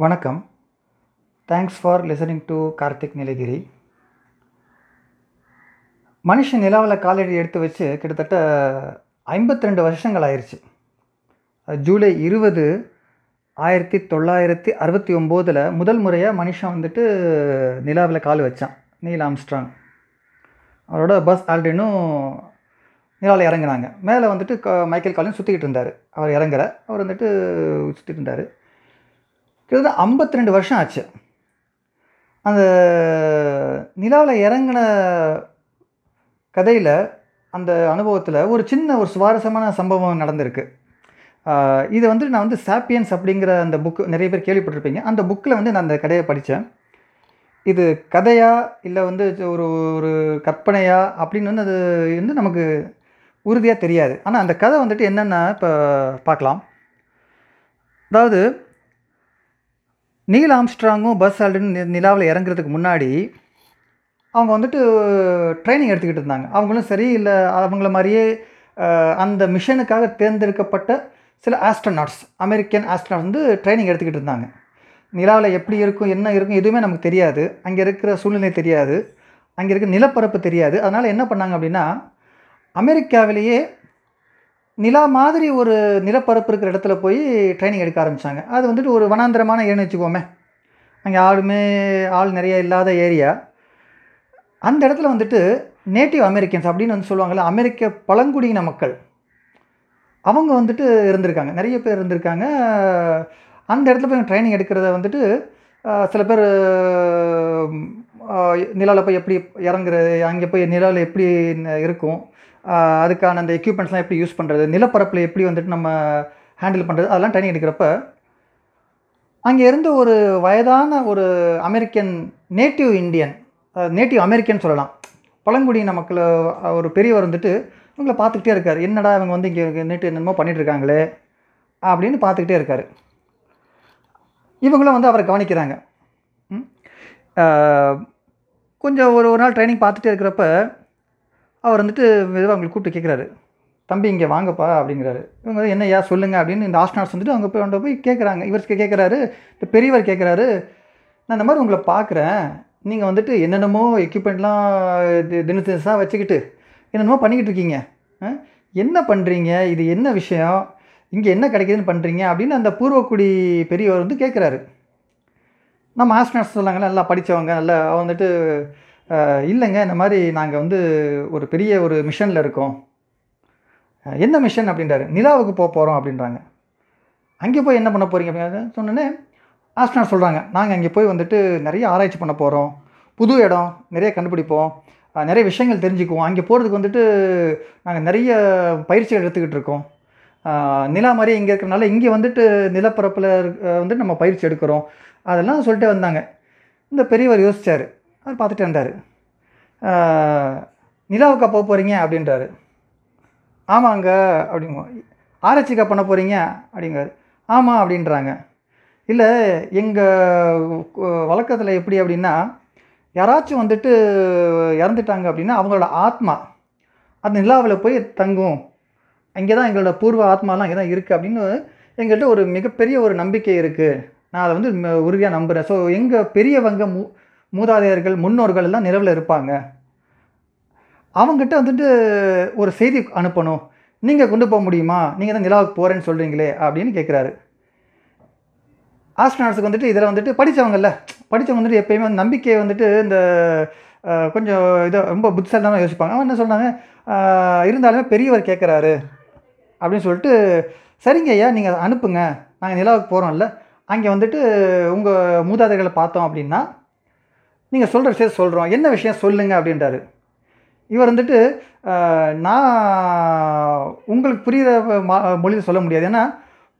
வணக்கம். Thanks for listening to Karthik Nilgiri மனுஷன் நிலாவில் காலடி எடுத்து வச்சு கிட்டத்தட்ட ஐம்பத்தி ரெண்டு வருஷங்கள் ஆயிடுச்சு ஜூலை இருபது ஆயிரத்தி தொள்ளாயிரத்தி அறுபத்தி ஒம்போதில் முதல் முறையாக மனுஷன் வந்துட்டு நிலாவில் கால் வச்சான். Neil Armstrong. அவரோட பஸ் ஆல்ரெடினும் நிலாவில் இறங்குனாங்க. மேலே வந்துட்டு க மைக்கேல் காலின் சுற்றிக்கிட்டு இருந்தார். அவர் இறங்குற அவர் வந்துட்டு சுற்றிட்டு இருந்தார். கிட்டத்தட்ட ஐம்பத்தி ரெண்டு வருஷம் ஆச்சு. அந்த நிலாவில் இறங்கின கதையில் அந்த அனுபவத்தில் ஒரு சின்ன ஒரு சுவாரஸ்யமான சம்பவம் நடந்திருக்கு. இது வந்து நான் வந்து சாப்பியன்ஸ் அப்படிங்கிற அந்த புக்கு நிறைய பேர் கேள்விப்பட்டிருப்பீங்க. அந்த புக்கில் வந்து நான் அந்த கதையை படித்தேன். இது கதையா இல்லை வந்து ஒரு ஒரு கற்பனையா அப்படின்னு வந்து அது வந்து நமக்கு உறுதியாக தெரியாது. ஆனால் அந்த கதை வந்துட்டு என்னென்னா இப்போ பார்க்கலாம். அதாவது நீல் ஆம்ஸ்ட்ராங்கும் பஸ் ஆல்ரெடி நிலாவில் இறங்குறதுக்கு முன்னாடி அவங்க வந்துட்டு ட்ரைனிங் எடுத்துக்கிட்டு இருந்தாங்க. அவங்களும் சரி இல்லை அவங்கள மாதிரியே அந்த மிஷனுக்காக தேர்ந்தெடுக்கப்பட்ட சில ஆஸ்ட்ரோநாட்ஸ் அமெரிக்கன் ஆஸ்ட்ரோநாட் வந்து ட்ரைனிங் எடுத்துக்கிட்டு இருந்தாங்க. நிலாவில் எப்படி இருக்கும் என்ன இருக்கும் எதுவுமே நமக்கு தெரியாது. அங்கே இருக்கிற சூழ்நிலை தெரியாது. அங்கே இருக்கிற நிலப்பரப்பு தெரியாது. அதனால் என்ன பண்ணாங்க அப்படின்னா அமெரிக்காவிலேயே நிலா மாதிரி ஒரு நிலப்பரப்பு இருக்கிற இடத்துல போய் ட்ரைனிங் எடுக்க ஆரம்பித்தாங்க அது வந்துட்டு ஒரு வனாந்திரமான ஏன்னு வச்சுக்கோமே. அங்கே ஆளுமே ஆள் நிறைய இல்லாத ஏரியா அந்த இடத்துல வந்துட்டு நேட்டிவ் அமெரிக்கன்ஸ் அப்படின்னு வந்து சொல்லுவாங்கள்ல அமெரிக்க பழங்குடியின மக்கள் அவங்க வந்துட்டு இருந்திருக்காங்க. நிறைய பேர் இருந்திருக்காங்க. அந்த இடத்துல போய் ட்ரைனிங் எடுக்கிறத வந்துட்டு சில பேர் நிலாவில் போய் எப்படி இறங்குறது அங்கே போய் நிலாவில் எப்படி இருக்கும் அதுக்கான அந்த எக்யூப்மெண்ட்ஸ்லாம் எப்படி யூஸ் பண்ணுறது நிலப்பரப்பில் எப்படி வந்துட்டு நம்ம ஹேண்டில் பண்ணுறது அதெல்லாம் ட்ரைனிங் எடுக்கிறப்ப அங்கே இருந்த ஒரு வயதான ஒரு அமெரிக்கன் நேட்டிவ் இந்தியன் நேட்டிவ் அமெரிக்கன் சொல்லலாம். பழங்குடியின மக்கள் ஒரு பெரியவர் வந்துட்டு இவங்களை பார்த்துக்கிட்டே இருக்கார். என்னடா இவங்க வந்து இங்கே நேட்டு என்னமோ பண்ணிகிட்ருக்காங்களே அப்படின்னு பார்த்துக்கிட்டே இருக்கார். இவங்களும் வந்து அவரை கவனிக்கிறாங்க. ம். கொஞ்சம் ஒரு ஒரு நாள் ட்ரைனிங் பார்த்துட்டே இருக்கிறப்ப அவர் வந்துட்டு மெதுவாக அவங்களை கூப்பிட்டு கேட்குறாரு தம்பி இங்கே வாங்கப்பா அப்படிங்கிறாரு. இவங்க என்ன என்னய்யா சொல்லுங்க அப்படின்னு இந்த ஆஸ்ட்ராட்ஸ் வந்துட்டு அவங்க போய் அவன்கிட்ட போய் கேட்குறாங்க இவர் கேட்குறாரு இந்த பெரியவர் கேட்குறாரு நான் இந்த மாதிரி உங்களை பார்க்குறேன் நீங்கள் வந்துட்டு என்னென்னமோ எக்யூப்மெண்ட்லாம் தின தினசாக வச்சுக்கிட்டு என்னென்னமோ பண்ணிக்கிட்டு இருக்கீங்க. ஆ? என்ன பண்ணுறீங்க இது என்ன விஷயம்? இங்கே என்ன கிடைக்குதுன்னு பண்ணுறீங்க அப்படின்னு அந்த பூர்வக்குடி பெரியவர் வந்து கேட்குறாரு நம்ம ஆஸ்ட்ராட்ஸ் சொல்லாங்களே நல்லா படித்தவங்க நல்லா வந்துட்டு இல்லைங்க இந்த மாதிரி நாங்கள் வந்து ஒரு பெரிய ஒரு மிஷனில் இருக்கோம். என்ன மிஷன் அப்படின்றாரு? நிலாவுக்கு போக போகிறோம் அப்படின்றாங்க. அங்கே போய் என்ன பண்ண போகிறீங்க அப்படின்னு சொன்னோன்னே ஆஸ்ட்ரான் சொல்கிறாங்க நாங்கள் அங்கே போய் வந்துட்டு நிறைய ஆராய்ச்சி பண்ண போகிறோம் புது இடம் நிறைய கண்டுபிடிப்போம். நிறைய விஷயங்கள் தெரிஞ்சுக்குவோம். அங்கே போகிறதுக்கு வந்துட்டு நாங்கள் நிறைய பயிற்சிகள் எடுத்துக்கிட்டு இருக்கோம். நிலா மாதிரி இங்கே இருக்கிறனால இங்கே வந்துட்டு நிலப்பரப்பில் வந்துட்டு நம்ம பயிற்சி எடுக்கிறோம். அதெல்லாம் சொல்லிட்டே வந்தாங்க. இந்த பெரியவர் யோசிச்சார் அவர் பார்த்துட்டு இருந்தார் நிலாவுக்கா போக போகிறீங்க அப்படின்றாரு. ஆமாங்க அப்படிங்க ஆராய்ச்சிக்கா பண்ண போகிறீங்க அப்படிங்கிறாரு. ஆமாம் அப்படின்றாங்க. இல்லை எங்கள் வழக்கத்தில் எப்படி அப்படின்னா யாராச்சும் வந்துட்டு இறந்துட்டாங்க அப்படின்னா அவங்களோட ஆத்மா அந்த நிலாவில் போய் தங்கும். இங்கே தான் எங்களோட பூர்வ ஆத்மாலாம் இங்கே தான் இருக்குது அப்படின்னு எங்கள்கிட்ட ஒரு மிகப்பெரிய ஒரு நம்பிக்கை இருக்குது நான் அதை வந்து உறுதியாக நம்புகிறேன் ஸோ எங்கள் பெரியவங்க மு மூதாதையர்கள் முன்னோர்கள் எல்லாம் நிலவில் இருப்பாங்க. அவங்ககிட்ட வந்துட்டு ஒரு செய்தி அனுப்பணும். நீங்கள் கொண்டு போக முடியுமா? நீங்கள் தான் நிலாவுக்கு போகிறேன்னு சொல்கிறீங்களே அப்படின்னு கேட்குறாரு ஆஸ்ட்ரோனாட்ஸுக்கு வந்துட்டு இதில் வந்துட்டு படித்தவங்கல்ல படித்தவங்க வந்துட்டு எப்பயுமே வந்து நம்பிக்கையை வந்துட்டு இந்த கொஞ்சம் இதை ரொம்ப புத்திசாலித்தனமாக யோசிப்பாங்க. அவன் என்ன சொன்னாங்க இருந்தாலுமே பெரியவர் கேட்குறாரு அப்படின்னு சொல்லிட்டு சரிங்க ஐயா நீங்கள் அனுப்புங்க. நாங்கள் நிலாவுக்கு போகிறோம்ல அங்கே வந்துட்டு உங்கள் மூதாதைகளை பார்த்தோம் அப்படின்னா நீங்கள் சொல்கிற விஷயம் சொல்கிறோம் என்ன விஷயம்? சொல்லுங்க அப்படின்றாரு. இவர் வந்துட்டு நான் உங்களுக்கு புரிகிற மா மொழியில் சொல்ல முடியாது. ஏன்னா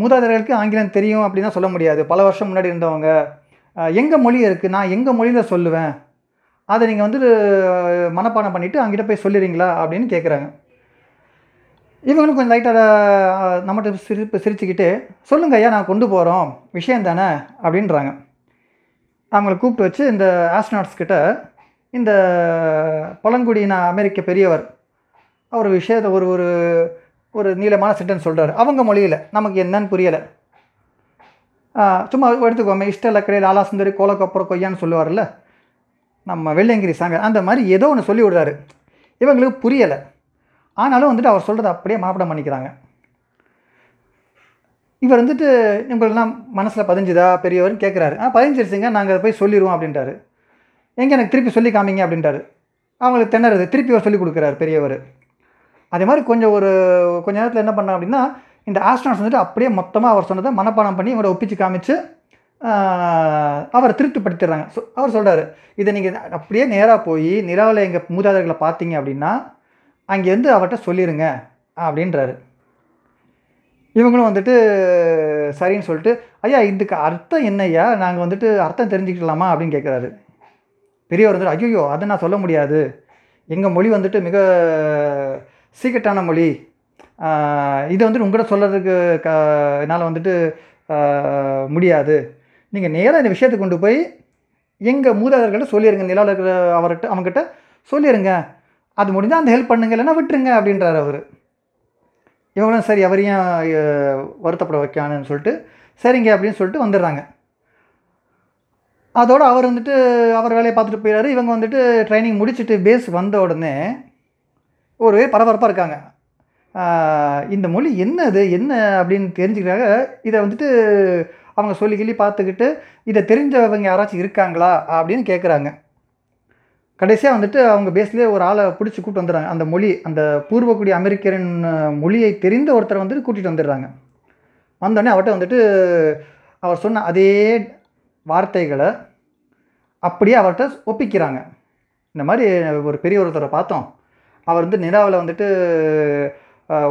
மூதாதையர்களுக்கு ஆங்கிலம் தெரியும் அப்படின்னு தான் சொல்ல முடியாது. பல வருஷம் முன்னாடி இருந்தவங்க. எங்கள் மொழி இருக்குது நான் எங்கள் மொழியில் சொல்லுவேன். அதை நீங்கள் வந்து மனப்பாடம் பண்ணிவிட்டு அங்கிட்ட போய் சொல்லிடுறீங்களா அப்படின்னு கேட்குறாங்க இவங்களும் கொஞ்சம் லைட்டாக நம்மகிட்ட சிரிப்பு சிரிச்சுக்கிட்டு சொல்லுங்க ஐயா நான் கொண்டு போகிறோம் விஷயம் தானே? அப்படின்றாங்க. அவங்கள கூப்பிட்டு வச்சு இந்த ஆஸ்ட்ரானாட்ஸ் கிட்ட இந்த பழங்குடியின அமெரிக்க பெரியவர் அவர் விஷயத்தை ஒரு ஒரு ஒரு நீளமான சென்டென்ஸ் சொல்கிறாரு அவங்க மொழியில் நமக்கு என்னன்னு புரியலை. சும்மா எடுத்துக்கோமே இஷ்ட லக்கடை லாலா சுந்தரி கோலக்கப்புறம் கொய்யான்னு சொல்லுவார்ல நம்ம வெள்ளையங்கிரி சாமி அந்த மாதிரி ஏதோ ஒன்று சொல்லி விடுறாரு இவங்களுக்கு புரியலை. ஆனாலும் வந்துட்டு அவர் சொல்கிறத அப்படியே மாப்பிடம் பண்ணிக்கிறாங்க. இவர் வந்துட்டு இவங்களெல்லாம் மனசில் பதிஞ்சுதா? பெரியவர்னு கேட்குறாரு ஆ பதிஞ்சிருச்சுங்க நாங்கள் போய் சொல்லிடுவோம் அப்படின்றாரு எங்கே எனக்கு திருப்பி சொல்லி காமிங்க அப்படின்றாரு அவங்களுக்கு திணறது. திருப்பி அவர் சொல்லி கொடுக்குறாரு பெரியவர். அதே மாதிரி கொஞ்சம் ஒரு கொஞ்ச நேரத்தில் என்ன பண்ண அப்படின்னா இந்த ஆஸ்ட்ரான்ஸ் வந்துட்டு அப்படியே மொத்தமாக அவர் சொன்னதை மனப்பாடம் பண்ணி இவரை ஒப்பிச்சு காமிச்சு அவரை திருப்திப்படுத்திடுறாங்க ஸோ அவர் சொல்கிறாரு இதை நீங்கள் அப்படியே நேராக போய் நிலாவில் எங்கள் மூதாதர்களை பார்த்தீங்க அப்படின்னா அங்கேருந்து அவர்கிட்ட சொல்லிடுங்க அப்படின்றாரு. இவங்களும் வந்துட்டு சரின்னு சொல்லிட்டு ஐயா இதுக்கு அர்த்தம் என்னையா நாங்கள் வந்துட்டு அர்த்தம் தெரிஞ்சுக்கலாமா அப்படின்னு கேட்குறாரு பெரியவர் வந்துட்டு ஐயோ அதை நான் சொல்ல முடியாது. எங்கள் மொழி வந்துட்டு மிக சீக்கிரட்டான மொழி. இதை வந்துட்டு உங்கள்கிட்ட சொல்கிறதுக்கு க என்னால் வந்துட்டு முடியாது. நீங்கள் நேராக இந்த விஷயத்தை கொண்டு போய் எங்கள் மூதாதர்கிட்ட சொல்லிடுங்க நிலாவில் இருக்கிற அவர்கிட்ட அவங்ககிட்ட சொல்லிடுங்க அது முடிஞ்சால் அந்த ஹெல்ப் பண்ணுங்க. இல்லைன்னா விட்டுருங்க. அப்படின்றாரு அவர். இவங்களும் சரி அவரையும் வருத்தப்பட வைக்கானுன்னு சொல்லிட்டு சரிங்க அப்படின்னு சொல்லிட்டு வந்துடுறாங்க. அதோடு அவர் வந்துட்டு அவர் வேலையை பார்த்துட்டு போயிடாரு இவங்க வந்துட்டு ட்ரைனிங் முடிச்சுட்டு பேஸ் வந்த உடனே ஒரு பரபரப்பாக இருக்காங்க. இந்த மொழி என்னது என்ன அப்படின்னு தெரிஞ்சுக்கிறாங்க இதை வந்துட்டு அவங்க சொல்லி கிள்ளி பார்த்துக்கிட்டு இதை தெரிஞ்சவங்க யாராச்சும் இருக்காங்களா அப்படின்னு கேட்குறாங்க கடைசியாக வந்துட்டு அவங்க பேஸ்லேயே ஒரு ஆளை பிடிச்சி கூப்பிட்டு வந்துடுறாங்க. அந்த மொழி அந்த பூர்வக்குடி அமெரிக்கரின் மொழியை தெரிந்த ஒருத்தரை வந்துட்டு கூட்டிகிட்டு வந்துடுறாங்க. வந்தோடனே அவர்கிட்ட வந்துட்டு அவர் சொன்ன அதே வார்த்தைகளை அப்படியே அவர்கிட்ட ஒப்பிக்கிறாங்க. இந்த மாதிரி ஒரு பெரிய ஒருத்தரை பார்த்தோம். அவர் வந்து நிலாவில் வந்துட்டு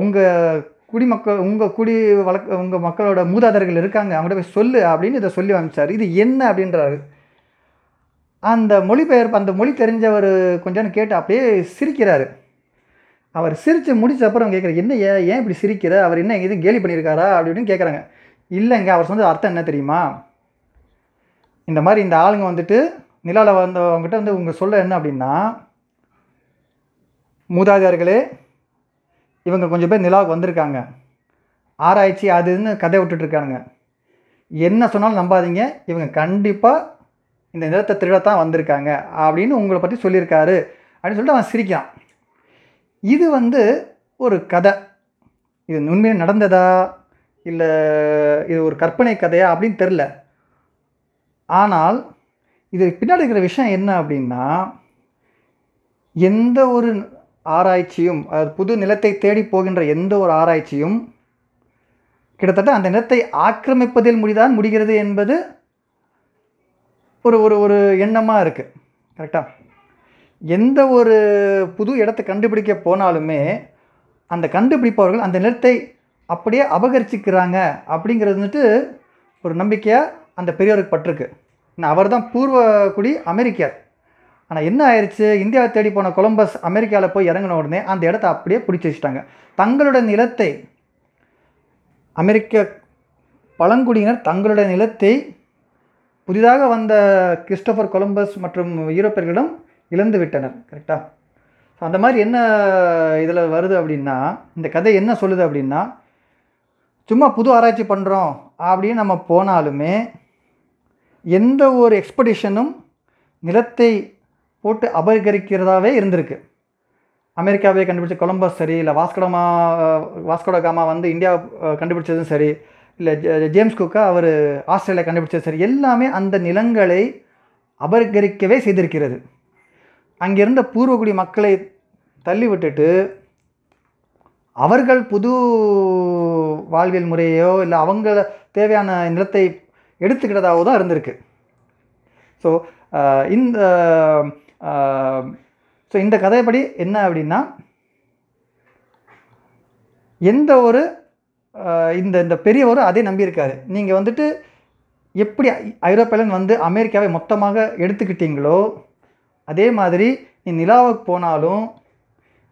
உங்கள் குடிமக்கள் உங்கள் குடி வழக்க உங்கள் மக்களோட மூதாதர்கள் இருக்காங்க. அவங்கள்ட்ட போய் சொல்லு அப்படின்னு இதை சொல்லி அனுப்பிச்சார். இது என்ன அப்படின்றாரு. அந்த மொழிபெயர்ப்பு அந்த மொழி தெரிஞ்சவர் கொஞ்சம் கேட்டு அப்படியே சிரிக்கிறாரு. அவர் சிரித்து முடிச்ச அப்புறம் கேட்குறாரு என்ன ஏன் ஏன் இப்படி சிரிக்கிற? அவர் என்ன எதுவும் கேலி பண்ணியிருக்காரா அப்படி இப்படின்னு கேட்குறாங்க இல்லைங்க அவர் சொன்னது அர்த்தம் என்ன தெரியுமா? இந்த மாதிரி இந்த ஆளுங்க வந்துட்டு நிலாவில் வந்தவங்ககிட்ட வந்து உங்கள் சொல்ல என்ன அப்படின்னா மூதாதையர்களே இவங்க கொஞ்சம் பேர் நிலாவுக்கு வந்திருக்காங்க. ஆராய்ச்சி அதுன்னு கதை விட்டுட்ருக்காங்க என்ன சொன்னாலும் நம்பாதீங்க. இவங்க கண்டிப்பாக இந்த நிலத்தை திருடத்தான் வந்திருக்காங்க அப்படின்னு உங்களை பற்றி சொல்லியிருக்காரு அப்படின்னு சொல்லிட்டு அவன் சிரிக்கிறான். இது வந்து ஒரு கதை. இது உண்மையாக நடந்ததா? இல்லை இது ஒரு கற்பனை கதையா அப்படின்னு தெரில ஆனால் இது பின்னாடி இருக்கிற விஷயம் என்ன அப்படின்னா எந்த ஒரு ஆராய்ச்சியும் அதாவது புது நிலத்தை தேடி போகின்ற எந்த ஒரு ஆராய்ச்சியும் கிட்டத்தட்ட அந்த நிலத்தை ஆக்கிரமிப்பதில் முடிதான் முடிகிறது என்பது ஒரு ஒரு ஒரு எண்ணமாக இருக்குது கரெக்டாக எந்த ஒரு புது இடத்த கண்டுபிடிக்க போனாலுமே அந்த கண்டுபிடிப்பவர்கள் அந்த நிலத்தை அப்படியே அபகரிச்சுக்கிறாங்க அப்படிங்கிறது வந்துட்டு ஒரு நம்பிக்கையாக அந்த பெரியவருக்கு பட்டிருக்கு. அவர் தான் பூர்வ குடி அமெரிக்கர். ஆனால் என்ன ஆயிடுச்சு இந்தியாவை தேடி போன கொலம்பஸ் அமெரிக்காவில் போய் இறங்கின உடனே அந்த இடத்த அப்படியே பிடிச்சி வச்சுட்டாங்க. தங்களோட நிலத்தை அமெரிக்க பழங்குடியினர் தங்களோட நிலத்தை புதிதாக வந்த கிறிஸ்டோஃபர் கொலம்பஸ் மற்றும் யூரோப்பியர்களிடம் இழந்து விட்டனர் கரெக்டாக அந்த மாதிரி என்ன இதில் வருது அப்படின்னா இந்த கதை என்ன சொல்லுது அப்படின்னா சும்மா புது ஆராய்ச்சி பண்ணுறோம் அப்படின்னு நம்ம போனாலுமே எந்த ஒரு எக்ஸ்படிஷனும் நிலத்தை போட்டு அபகரிக்கிறதாவே இருந்திருக்கு. அமெரிக்காவே கண்டுபிடிச்ச கொலம்பஸ் சரி இல்லை Vasco da Gama Vasco da Gama வந்து இந்தியா கண்டுபிடிச்சதும் சரி இல்லை ஜேம்ஸ் குக்கா அவர் ஆஸ்திரேலியா கண்டுபிடிச்சது. சரி எல்லாமே அந்த நிலங்களை அபகரிக்கவே செய்திருக்கிறது. அங்கிருந்த பூர்வகுடி மக்களை தள்ளி விட்டுட்டு அவர்கள் புது வாழ்வியல் முறையோ இல்லை அவங்கள தேவையான நிலத்தை எடுத்துக்கிட்டதாகவோ தான் இருந்திருக்கு. ஸோ இந்த ஸோ இந்த கதைப்படி என்ன அப்படின்னா எந்த ஒரு இந்த இந்த பெரியவரும் அதே நம்பியிருக்காரு. நீங்கள் வந்துட்டு எப்படி ஐ- வந்து அமெரிக்காவை மொத்தமாக எடுத்துக்கிட்டீங்களோ அதே மாதிரி நீ நிலாவுக்கு போனாலும்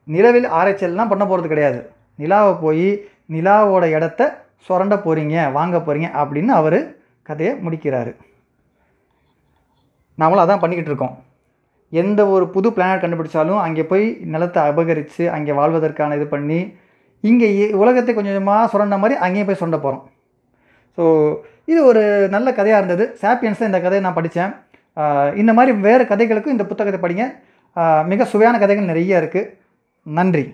நிலவில் ஆராய்ச்சியெல்லாம் பண்ண போகிறது கிடையாது. நிலாவை போய் நிலாவோட இடத்த சுரண்ட போகிறீங்க வாங்க போகிறீங்க அப்படின்னு அவர் கதையை முடிக்கிறாரு. நாமளும் அதான் பண்ணிக்கிட்டு இருக்கோம். எந்த ஒரு புது பிளானட் கண்டுபிடிச்சாலும் அங்கே போய் நிலத்தை அபகரித்து அங்கே வாழ்வதற்கான இது பண்ணி இங்கே உலகத்தை கொஞ்சம் கொஞ்சமாக சுரண்ட மாதிரி அங்கேயும் போய் சுரண்ட போகிறோம் ஸோ இது ஒரு நல்ல கதையாக இருந்தது. சாப்பியன்ஸில் இந்த கதையை நான் படித்தேன். இந்த மாதிரி வேறு கதைகளுக்கும் இந்த புத்தகத்தை படிங்க. மிக சுவையான கதைகள் நிறைய இருக்குது நன்றி.